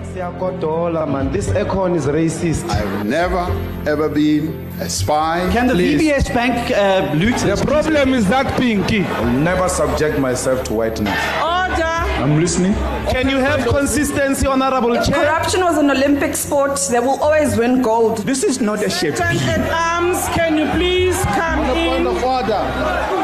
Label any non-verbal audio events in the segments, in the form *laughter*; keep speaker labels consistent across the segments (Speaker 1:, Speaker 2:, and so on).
Speaker 1: Siyakodola, man. This aircon is racist.
Speaker 2: I've never ever been a spy.
Speaker 3: Can the
Speaker 1: Please.
Speaker 3: VBS Bank uh, loot
Speaker 4: The problem is that pinky.
Speaker 1: I'll never subject myself to whiteness. Order.
Speaker 4: I'm listening.
Speaker 1: Can you have consistency, Honorable
Speaker 5: If
Speaker 1: Chair?
Speaker 5: corruption was an Olympic sport, they will always win gold.
Speaker 4: This is not a shape.
Speaker 6: at arms, can you please come in?
Speaker 2: of order.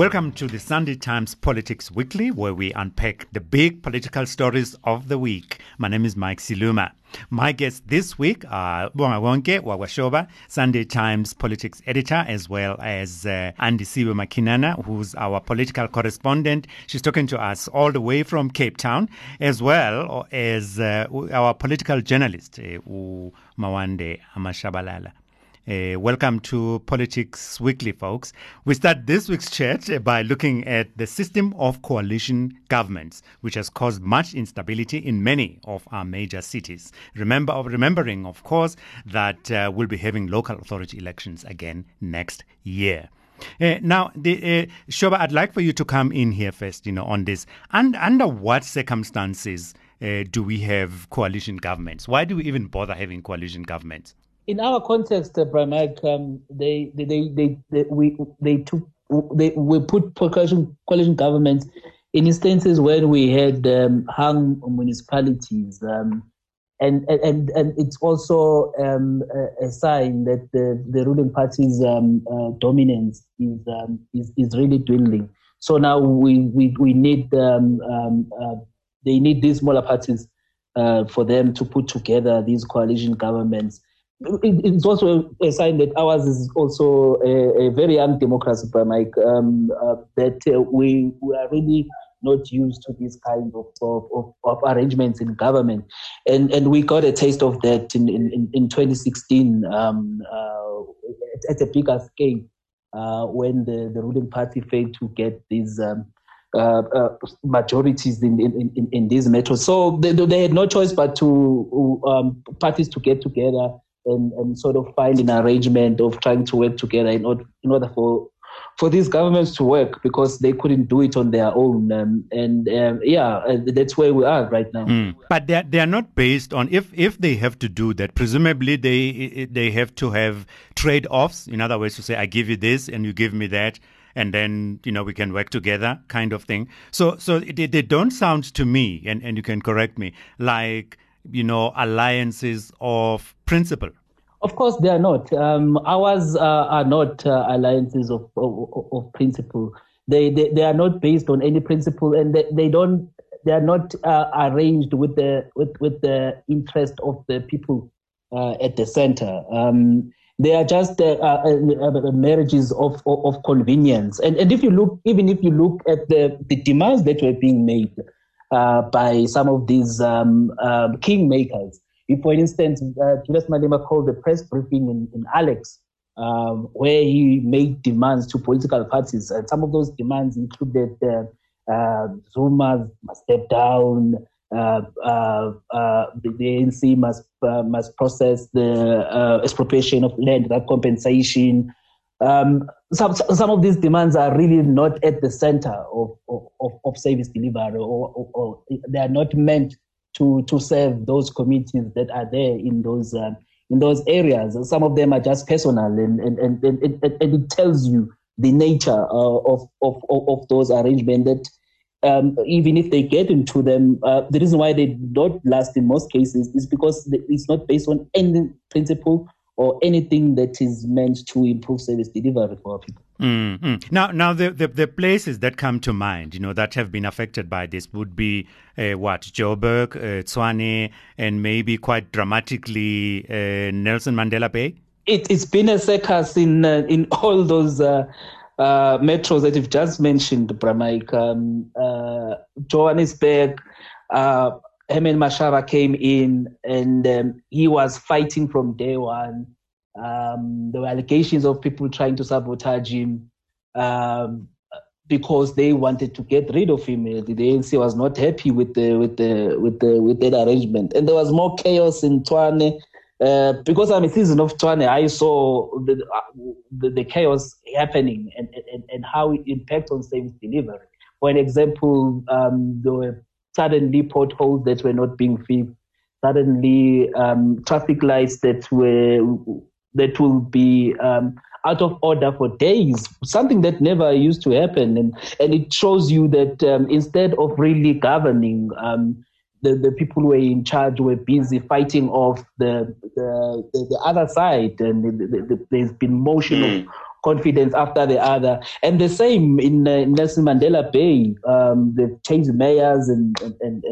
Speaker 7: Welcome to the Sunday Times Politics Weekly, where we unpack the big political stories of the week. My name is Mike Siluma. My guests this week are Bonga Wonke Wawashoba, Sunday Times politics editor, as well as uh, Andisiwe Makinana, who's our political correspondent. She's talking to us all the way from Cape Town, as well as uh, our political journalist, uh, Mawande Amashabalala. Uh, welcome to Politics Weekly, folks. We start this week's chat uh, by looking at the system of coalition governments, which has caused much instability in many of our major cities. Remember, remembering, of course, that uh, we'll be having local authority elections again next year. Uh, now, the, uh, Shoba, I'd like for you to come in here first, you know, on this. And under what circumstances uh, do we have coalition governments? Why do we even bother having coalition governments?
Speaker 8: In our context, uh, Mike, um, they, they, they, they, they, we, they took, they, we put coalition, coalition governments in instances when we had um, hung municipalities, um, and, and, and it's also um, a, sign that the, the ruling party's um, uh, dominance is, um, is, is really dwindling. So now we, we, we need, um, um, uh, they need these smaller parties uh, for them to put together these coalition governments it's also a sign that ours is also a, a very young democracy, Mike, um, uh, that uh, we, we are really not used to this kind of, of, of, arrangements in government. And, and we got a taste of that in, in, in 2016 um, uh, at, at, a bigger scale uh, when the, the ruling party failed to get these um, uh, uh, majorities in, in, in, in, these metros. So they, they had no choice but to um, parties to get together and, and sort of find an arrangement of trying to work together in order, in order for for these governments to work because they couldn't do it on their own. Um, and um, yeah, that's where we are right now.
Speaker 7: Mm. But they are, they are not based on if if they have to do that. Presumably they they have to have trade offs. In other words, to say I give you this and you give me that. And then you know we can work together, kind of thing. So, so they, they don't sound to me, and, and you can correct me, like you know, alliances of principle?
Speaker 8: Of course, they are not. Um, ours uh, are not uh, alliances of, of, of principle. They, they they are not based on any principle, and they, they don't. They are not uh, arranged with the with, with the interest of the people uh, at the center. Um, they are just uh, uh, marriages of, of, of convenience. And and if you look, even if you look at the the demands that were being made by some of these um, um, kingmakers. For instance, uh, Julius Malema called the press briefing in, in Alex, um, where he made demands to political parties, and some of those demands included uh, uh, Zuma must step down, uh, uh, uh, the, ANC must must process the expropriation of land, that compensation. Um, some some of these demands are really not at the center of of, of service delivery, or, or, or, they are not meant to to serve those communities that are there in those um, in those areas. Some of them are just personal, and and and, and, and, and it tells you the nature uh, of, of of those arrangements that. Um, even if they get into them, uh, the reason why they don't last in most cases is because it's not based on any principle or anything that is meant to improve service delivery for our people.
Speaker 7: Mm-hmm. Now, now the, the, the places that come to mind, you know, that have been affected by this would be uh, what Joburg, uh, Tshwane, and maybe quite dramatically uh, Nelson Mandela Bay.
Speaker 8: It, has been a circus in uh, in *laughs* all those. Uh, uh, metros that you've just mentioned, Bramaik, um, uh, Johannesburg, uh, Herman Mashaba came in and um, he was fighting from day one. Um, there were allegations of people trying to sabotage him um, because they wanted to get rid of him. The ANC was not happy with the with the with the with that arrangement, and there was more chaos in Tshwane. Uh, because I'm a citizen of Tshwane, I saw the, the, the chaos happening and, and, and how it impacts on service delivery. For an example, um, there were suddenly potholes that were not being fixed, suddenly um, traffic lights that were that will be um, out of order for days, something that never used to happen. And, and it shows you that um, instead of really governing, um, the, the people who were in charge were busy fighting off the, the, the, the other side. And the, the, there's been motion of confidence after the other. And the same in uh, Nelson Mandela Bay. Um, they've changed mayors, and and, and,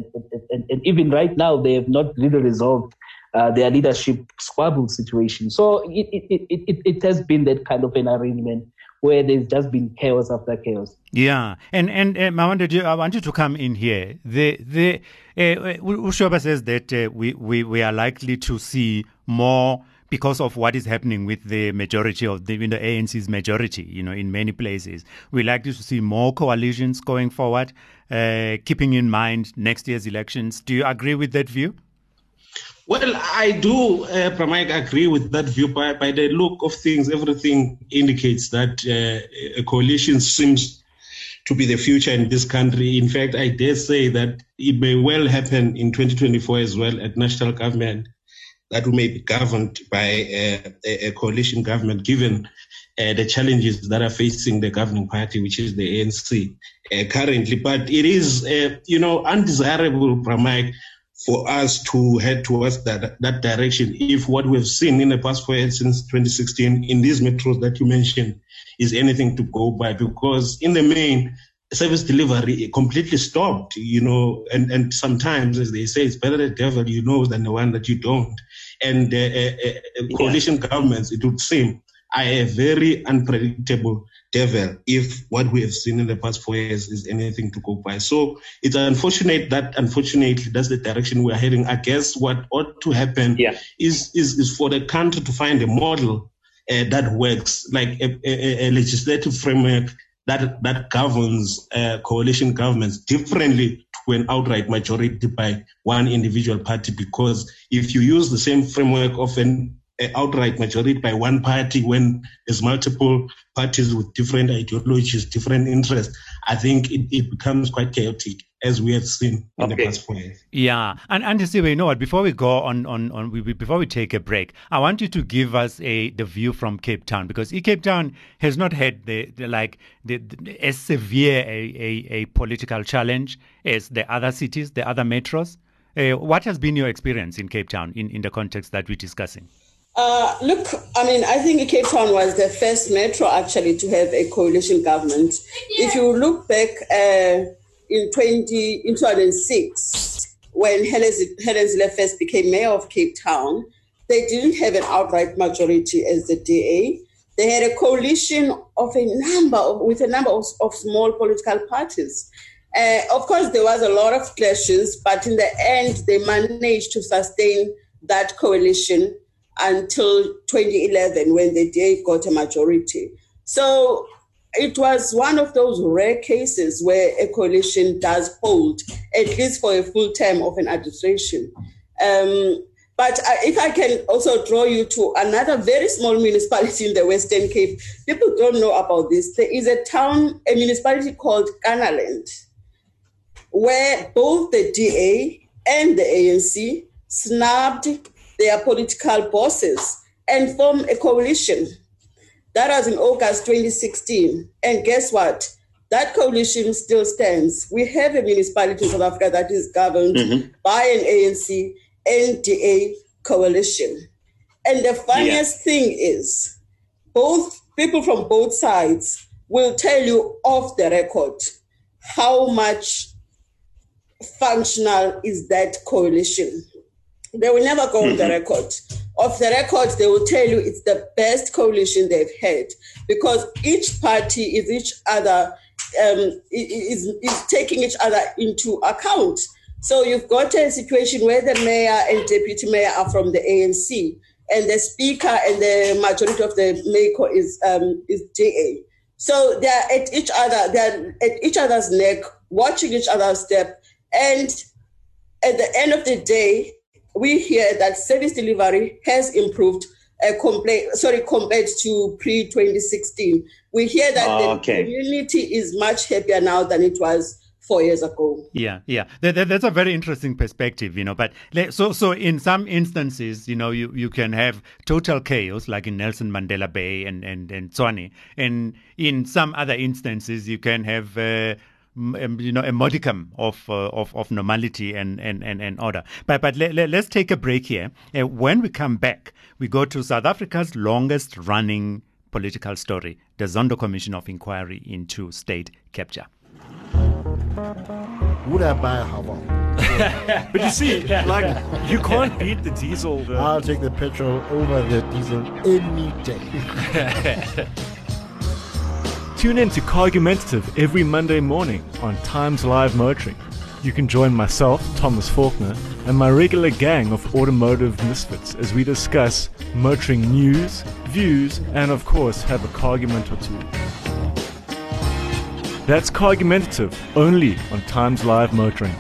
Speaker 8: and, and, even right now, they have not really resolved uh, their leadership squabble situation. So it, it, it, it, has been that kind of an arrangement where there's just been chaos after chaos.
Speaker 7: Yeah, and and uh, I wanted you, I want you to come in here. The the uh, Ushoba says that uh, we, we we are likely to see more because of what is happening with the majority of the, the ANC's majority, you know, in many places. We're likely to see more coalitions going forward, uh, keeping in mind next year's elections. Do you agree with that view?
Speaker 3: Well, I do, uh, Pramike, agree with that view. By, by the look of things, everything indicates that uh, a coalition seems to be the future in this country. In fact, I dare say that it may well happen in 2024 as well at national government that we may be governed by a, a coalition government, given uh, the challenges that are facing the governing party, which is the ANC uh, currently. But it is, uh, you know, undesirable, Pramike, for us to head towards that that direction if what we've seen in the past four years since 2016 in these metros that you mentioned is anything to go by because in the main service delivery completely stopped you know and and sometimes as they say it's better the devil you know than the one that you don't and uh, uh, uh, coalition yeah. governments it would seem are a very unpredictable devil if what we have seen in the past four years is anything to go by. So it's unfortunate that unfortunately that's the direction we're heading. I guess what ought to happen yeah. is, is is for the country to find a model uh, that works, like a, a, a, legislative framework that that governs uh, coalition governments differently to an outright majority by one individual party. Because if you use the same framework of an outright majority by one party when there's multiple parties with different ideologies, different interests, I think it, it becomes quite chaotic as we have seen in okay. the past four years.
Speaker 7: Yeah, and and you know what? Before we go on on on we, before we take a break, I want you to give us a the view from Cape Town because Cape Town has not had the, the like the, the, as severe a, a, a political challenge as the other cities, the other metros. Uh, what has been your experience in Cape Town in, in the context that we're discussing?
Speaker 9: Uh, look, I mean, I think Cape Town was the first metro actually to have a coalition government. If you look back uh, in 20, in 2006, when Helen, Helen Zille first became mayor of Cape Town, they didn't have an outright majority as the DA. They had a coalition of a number of, with a number of, of small political parties. Uh, of course, there was a lot of clashes, but in the end, they managed to sustain that coalition until 2011 when the DA got a majority. So it was one of those rare cases where a coalition does hold, at least for a full term of an administration. Um, but if I can also draw you to another very small municipality in the Western Cape, people don't know about this. There is a town, a municipality called Kannaland, where both the DA and the ANC snubbed their political bosses and form a coalition. That was in August 2016. And guess what? That coalition still stands. We have a municipality in South Africa that is governed mm-hmm. by an ANC NDA coalition. And the funniest yeah. thing is, both people from both sides will tell you off the record how much functional is that coalition. They will never go on the mm-hmm. record. Off the record, they will tell you it's the best coalition they've had because each party is each other um, is, is taking each other into account. So you've got a situation where the mayor and deputy mayor are from the ANC, and the speaker and the majority of the mayor is um, is DA. So they're at each other, they're at each other's neck, watching each other's step, and at the end of the day, we hear that service delivery has improved, uh, compla- sorry, compared to pre 2016. We hear that
Speaker 10: Oh,
Speaker 9: the community is much happier now than it was four years ago.
Speaker 7: Yeah, yeah, that, that- that's a very interesting perspective, you know. But le- so, so in some instances, you know, you, you can have total chaos, like in Nelson Mandela Bay and and and Tshwane, and in some other instances, you can have. Uh, m- you know, a modicum of uh, of, of normality and, and, and, and order. But but let, let, us take a break here. Uh, when we come back, we go to South Africa's longest running political story, the Zondo Commission of Inquiry into State Capture.
Speaker 11: Would I buy a Haval? *laughs*
Speaker 12: But you see, like, you can't beat the diesel.
Speaker 11: I'll take the petrol over the diesel any day. *laughs*
Speaker 12: Tune in to Cargumentative every Monday morning on Times Live Motoring. You can join myself, Thomas Faulkner, and my regular gang of automotive misfits as we discuss motoring news, views, and of course have a cargument or two. That's Cargumentative only on Times Live Motoring.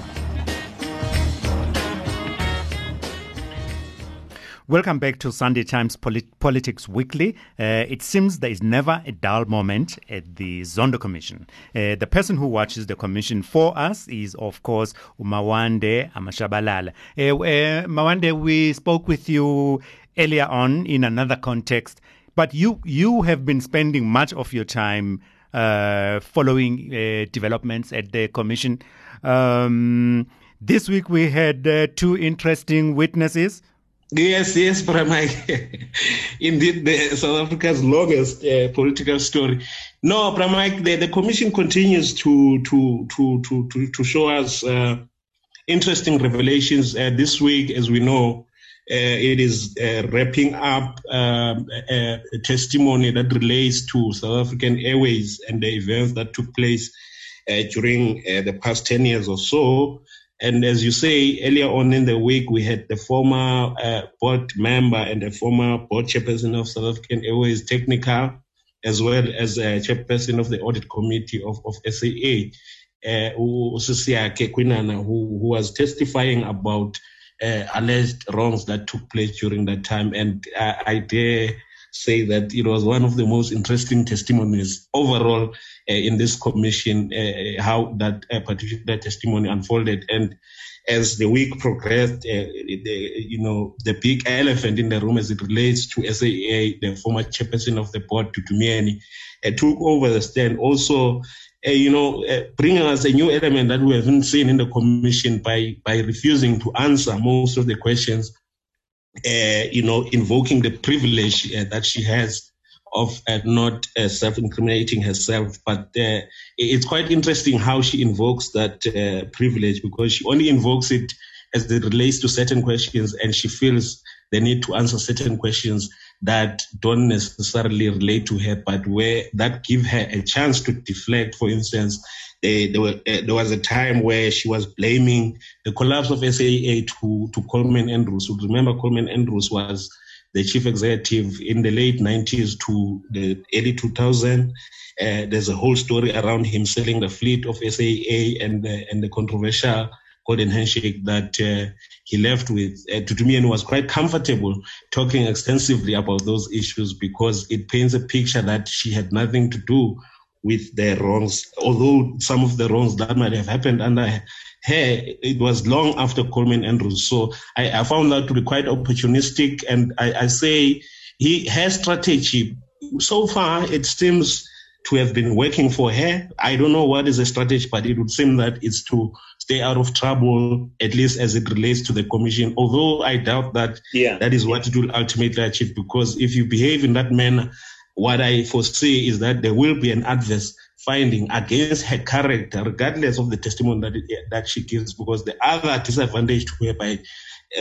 Speaker 7: Welcome back to Sunday Times Polit- Politics Weekly. Uh, it seems there is never a dull moment at the Zondo Commission. Uh, the person who watches the commission for us is, of course, Umawande Amashabalala. Uh, uh, Mawande, we spoke with you earlier on in another context, but you you have been spending much of your time uh, following uh, developments at the commission. Um, this week we had two interesting witnesses.
Speaker 3: Yes, yes, Pramai. *laughs* Indeed, the South Africa's longest uh, political story. No, Pramai, the, the commission continues to to to to to, to show us uh, interesting revelations. Uh, this week, as we know, uh, it is uh, wrapping up um, a, a testimony that relates to South African Airways and the events that took place uh, during the past 10 years or so. And as you say, earlier on in the week, we had the former uh, board member and the former board chairperson of South African Airways Technical, as well as a chairperson of the audit committee of, of SAA, uh, who, who, was testifying about uh, alleged wrongs that took place during that time. And uh, I dare say that it was one of the most interesting testimonies overall uh, in this commission, uh, how that uh, particular testimony unfolded. And as the week progressed, uh, the, you know, the big elephant in the room as it relates to SAA, the former chairperson of the board, Dudu Myeni, uh, took over the stand. Also, uh, you know, uh, bringing us a new element that we haven't seen in the commission by by refusing to answer most of the questions uh, you know, invoking the privilege uh, that she has of uh, not uh, self-incriminating herself. But uh, it's quite interesting how she invokes that uh, privilege because she only invokes it as it relates to certain questions, and she feels the need to answer certain questions that don't necessarily relate to her, but where that give her a chance to deflect. For instance, eh, there, were, eh, there was a time where she was blaming the collapse of SAA to, to Coleman Andrews. Remember Coleman Andrews was the chief executive in the late 90s to the early 2000s. Uh, there's a whole story around him selling the fleet of SAA and the, and the controversial golden handshake that uh, he left with. Uh, Dudu Myeni was quite comfortable talking extensively about those issues because it paints a picture that she had nothing to do with the wrongs, although some of the wrongs that might have happened under her, it was long after Coleman Andrews. So I, I found that to be quite opportunistic. And I, I say he has strategy. So far, it seems to have been working for her. I don't know what is the strategy, but it would seem that it's to stay out of trouble, at least as it relates to the commission. Although I doubt that
Speaker 10: Yeah.
Speaker 3: that is what it will ultimately achieve, because if you behave in that manner, what I foresee is that there will be an adverse finding against her character, regardless of the testimony that, that she gives, because the other disadvantage to her by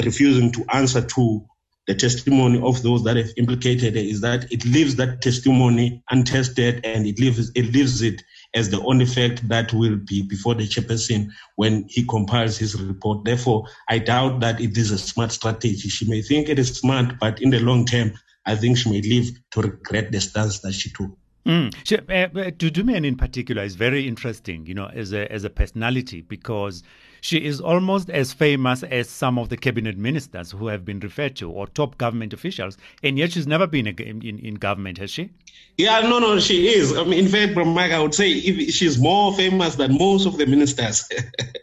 Speaker 3: refusing to answer to the testimony of those that have implicated her is that it leaves that testimony untested and it leaves it leaves it as the only fact that will be before the chairperson when he compiles his report. Therefore, I doubt that it is a smart strategy. She may think it is smart, but in the long term, I think she may live to regret the stance that she took.
Speaker 7: Mm. She, uh, uh, Dudu Myeni in particular is very interesting, you know, as a as a personality because she is almost as famous as some of the cabinet ministers who have been referred to or top government officials, and yet she's never been in, in, in government, has she?
Speaker 3: Yeah, no, no, she is. I mean, in fact, Mike, I would say she's more famous than most of the ministers.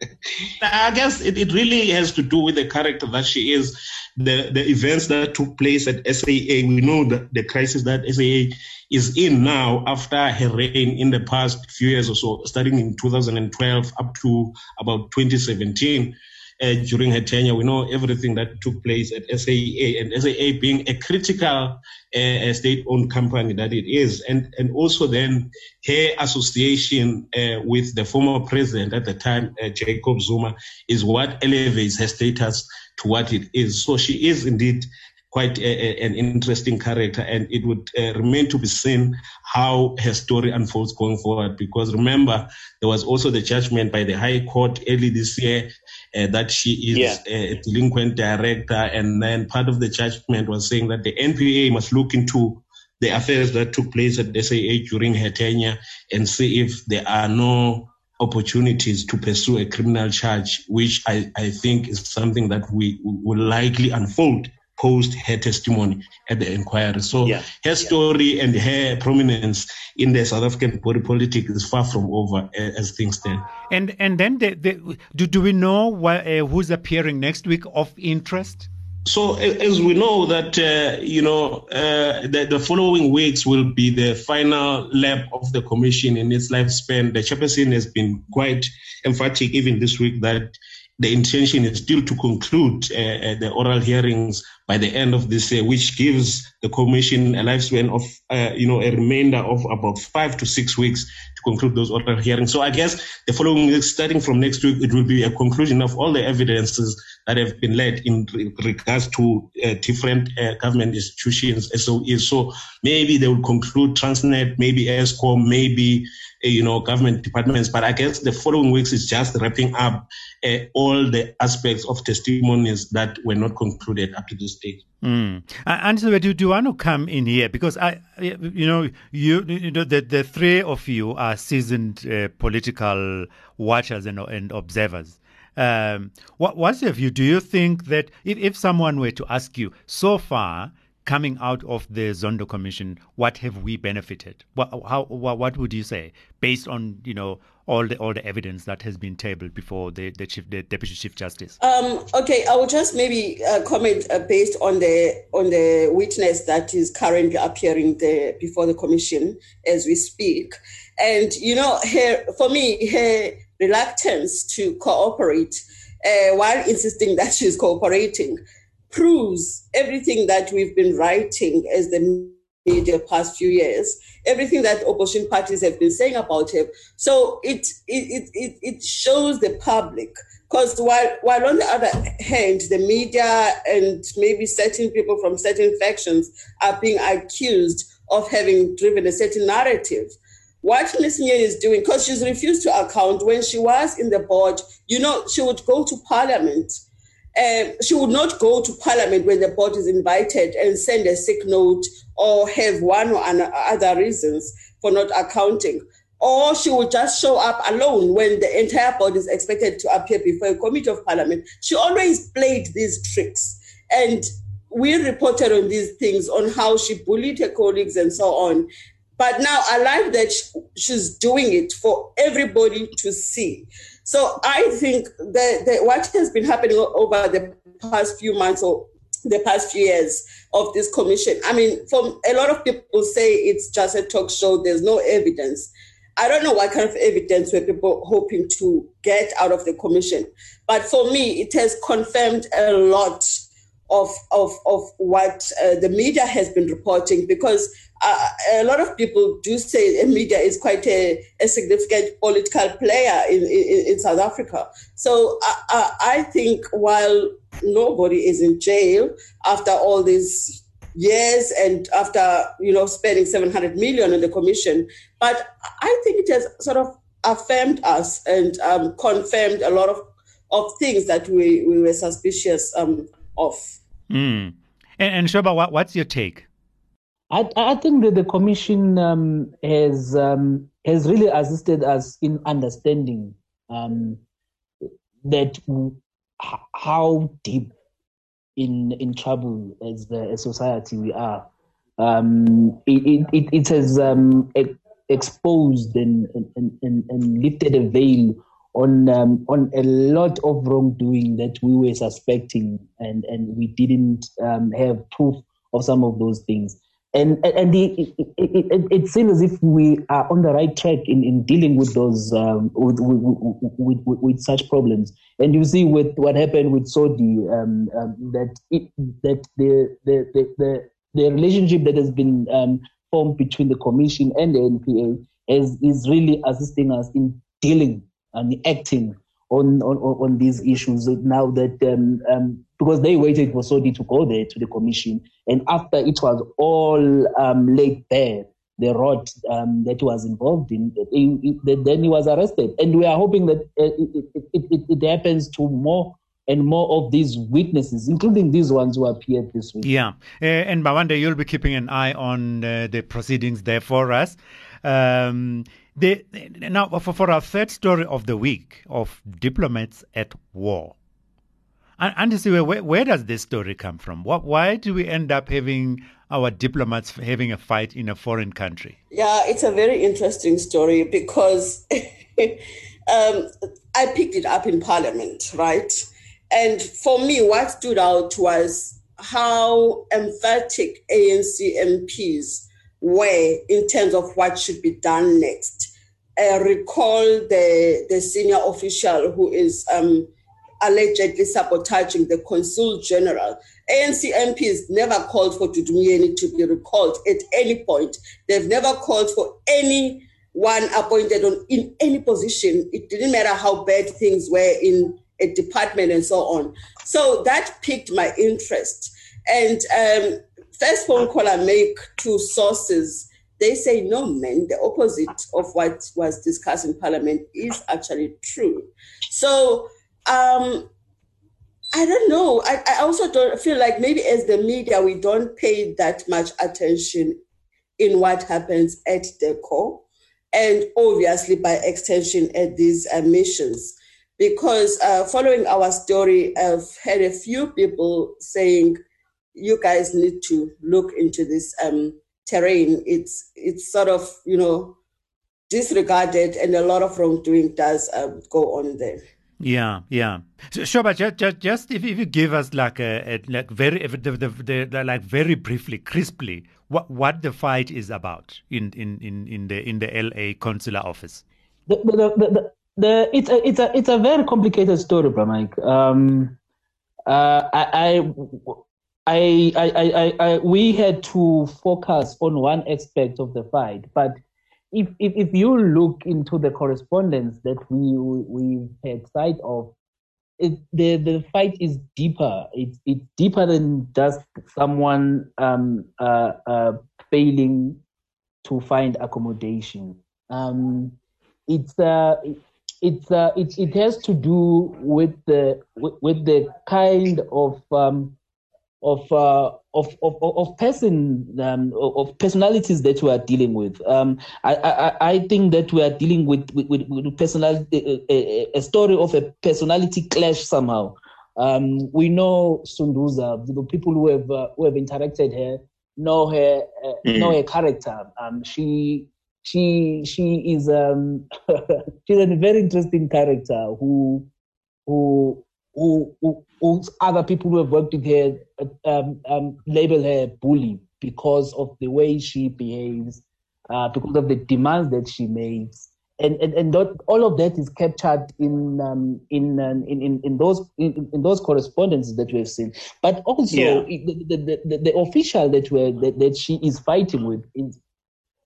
Speaker 3: *laughs* I guess it, it really has to do with the character that she is, the, the events that took place at SAA. We know that the crisis that SAA is in now after her reign in the past few years or so, starting in 2012 up to about 2017. Uh, during her tenure, we know everything that took place at SAA, and SAA being a critical uh, state-owned company that it is, and and also then her association uh, with the former president at the time, uh, Jacob Zuma, is what elevates her status to what it is. So she is indeed quite a, an interesting character, and it would uh, remain to be seen how her story unfolds going forward. Because remember, there was also the judgment by the High Court early this year uh, that she is
Speaker 10: Yeah.
Speaker 3: a delinquent director, and then part of the judgment was saying that the NPA must look into the affairs that took place at SAA during her tenure and see if there are no opportunities to pursue a criminal charge, which I, I think is something that we will likely unfold post her testimony at the inquiry. So her story and her prominence in the South African body politic is far from over uh, as things stand.
Speaker 7: And and then the, the, do do we know wh- uh, who's appearing next week of interest?
Speaker 3: So as we know that uh, you know uh, the, the following weeks will be the final lap of the commission in its lifespan. The chairperson has been quite emphatic even this week that the intention is still to conclude uh, uh, the oral hearings by the end of this year, which gives the commission a lifespan of uh, you know a remainder of about five to six weeks to conclude those oral hearings. So I guess the following week, starting from next week, it will be a conclusion of all the evidences that have been led in regards to uh, different uh, government institutions, SOEs. So maybe they will conclude Transnet, maybe Eskom, maybe uh, you know government departments. But I guess the following weeks is just wrapping up uh, all the aspects of testimonies that were not concluded up to this stage.
Speaker 7: Mm. And so, do, do you want to come in here because I, you know, you, you know, the the three of you are seasoned uh, political watchers and and observers. Um, what what's your view? Do you think that if if someone were to ask you so far? Coming out of the Zondo Commission, what have we benefited? What, how, what, would you say, based on you know all the all the evidence that has been tabled before the the chief, the deputy chief justice?
Speaker 9: Um, okay, I will just maybe uh, comment uh, based on the on the witness that is currently appearing there before the commission as we speak, and you know, her for me, her reluctance to cooperate uh, while insisting that she's cooperating proves everything that we've been writing as the media past few years, everything that opposition parties have been saying about him. So it it it, it shows the public because while while on the other hand, the media and maybe certain people from certain factions are being accused of having driven a certain narrative. What Nesnye is doing, because she's refused to account when she was in the board, you know, she would go to parliament um, she would not go to parliament when the board is invited and send a sick note or have one or other reasons for not accounting. Or she would just show up alone when the entire board is expected to appear before a committee of parliament. She always played these tricks. And we reported on these things, on how she bullied her colleagues and so on. But now I like that she's doing it for everybody to see. So I think that, that what has been happening over the past few months or the past few years of this commission, I mean, from a lot of people say it's just a talk show, there's no evidence. I don't know what kind of evidence were people hoping to get out of the commission. But for me, it has confirmed a lot of, of, of what uh, the media has been reporting because uh, a lot of people do say media is quite a, a significant political player in, in, in South Africa. So I, I, think while nobody is in jail after all these years and after you know spending 700 million on the commission, but I think it has sort of affirmed us and um, confirmed a lot of, of things that we, we were suspicious um, of.
Speaker 7: Mm. And, and Shoba, what, what's your take?
Speaker 8: I, I think that the commission um, has um, has really assisted us in understanding um, that how deep in in trouble as as society we are. Um, it, it, it has um, exposed and, and, and, and lifted a veil on um, on a lot of wrongdoing that we were suspecting and, and we didn't um, have proof of some of those things. And and the, it, it, it, seems as if we are on the right track in, in dealing with those um, with, with, with, with, with such problems. And you see with what happened with Sodi um, um, that it, that the the, the the the relationship that has been um, formed between the commission and the NPA is is really assisting us in dealing and acting on on, on these issues now that um, um, because they waited for Sodi to go there to the commission and after it was all um, laid bare the rot um, that was involved in he, then he was arrested and we are hoping that uh, it, it, it, it happens to more and more of these witnesses, including these ones who appeared this week.
Speaker 7: Yeah. Uh, and Bawanda, you'll be keeping an eye on uh, the proceedings there for us. Um, the, now, for, for our third story of the week of diplomats at war. And, and where, where does this story come from? What, why do we end up having our diplomats having a fight in a foreign country?
Speaker 9: Yeah, it's a very interesting story because *laughs* um, I picked it up in Parliament, right? And for me, what stood out was how emphatic ANC MPs were in terms of what should be done next. I recall the, the senior official who is um, allegedly sabotaging the consul general. ANC MPs never called for Dudu Myeni to be recalled at any point. They've never called for any one appointed on in any position. It didn't matter how bad things were in a department and so on. So that piqued my interest. And um, first phone call I make to sources, they say, no, man, the opposite of what was discussed in Parliament is actually true. So um, I don't know. I, I also don't feel like maybe as the media, we don't pay that much attention in what happens at the core and obviously by extension at these uh, missions because uh, following our story, I've had a few people saying, "You guys need to look into this um, terrain. It's it's sort of you know disregarded, and a lot of wrongdoing does um, go on there."
Speaker 7: Yeah, yeah. So, sure, but just, just, just if, if you give us like a, a like very the, the, the, like very briefly, crisply, what what the fight is about in in in, in the in the LA consular office.
Speaker 8: The, the, the, it's a it's a it's a very complicated story, Mike. Um, uh, I, I, I, I, I, we had to focus on one aspect of the fight, but if if, if you look into the correspondence that we we had sight of, it, the the fight is deeper. It's it's deeper than just someone um, uh, uh, failing to find accommodation. Um, it's uh, it's uh, it, it has to do with the with, with the kind of um, of, uh, of of of person um, of personalities that we are dealing with. Um, I, I I think that we are dealing with with, with, with personality a, a, story of a personality clash somehow. Um, we know Sunduza, the people who have uh, who have interacted her know her uh, mm. know her character. Um, she she she is um *laughs* she's a very interesting character who who who, who, who other people who have worked with her um, um, label her bully because of the way she behaves, uh, because of the demands that she makes, and and, and that, all of that is captured in um, in, um, in, in in those in, in those correspondences that we have seen. But also
Speaker 7: Yeah.
Speaker 8: the, the, the, the official that we that, that she is fighting with is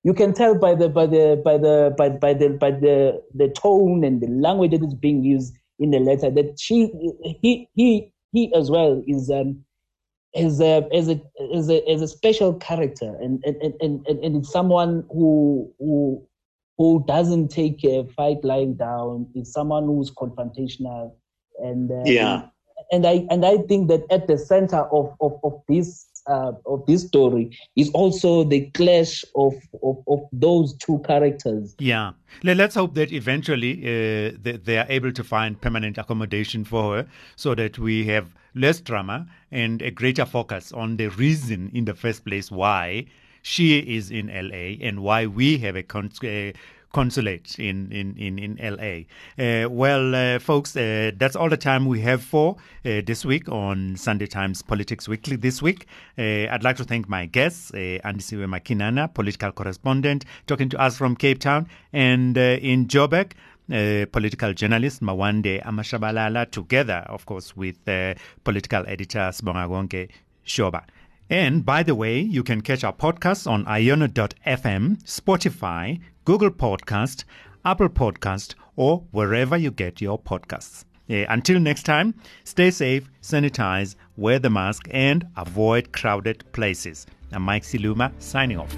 Speaker 8: you can tell by the by the by the by, by the by the the tone and the language that is being used in the letter that she he he he as well is um is a is a is a is a special character and and and and, and it's someone who who who doesn't take a fight lying down is someone who's confrontational and um,
Speaker 7: Yeah.
Speaker 8: and I and I think that at the center of of, of this uh, of this story is also the clash of, of, of those two characters.
Speaker 7: Yeah. Let's hope that eventually uh, they, they, are able to find permanent accommodation for her so that we have less drama and a greater focus on the reason in the first place why she is in LA and why we have a, con- a consulate in in in, in LA. Uh, well, uh, folks, uh, that's all the time we have for uh, this week on Sunday Times Politics Weekly. This week, uh, I'd like to thank my guests, uh, Andisiwe Makinana, political correspondent, talking to us from Cape Town, and in Joburg. Uh, political journalist Mawande Amashabalala, together, of course, with uh, political editor Sibonga Shoba. And by the way, you can catch our podcast on iono.fm, Spotify, Google Podcast, Apple Podcast, or wherever you get your podcasts. Uh, until next time, stay safe, sanitize, wear the mask, and avoid crowded places. I'm Mike Siluma signing off.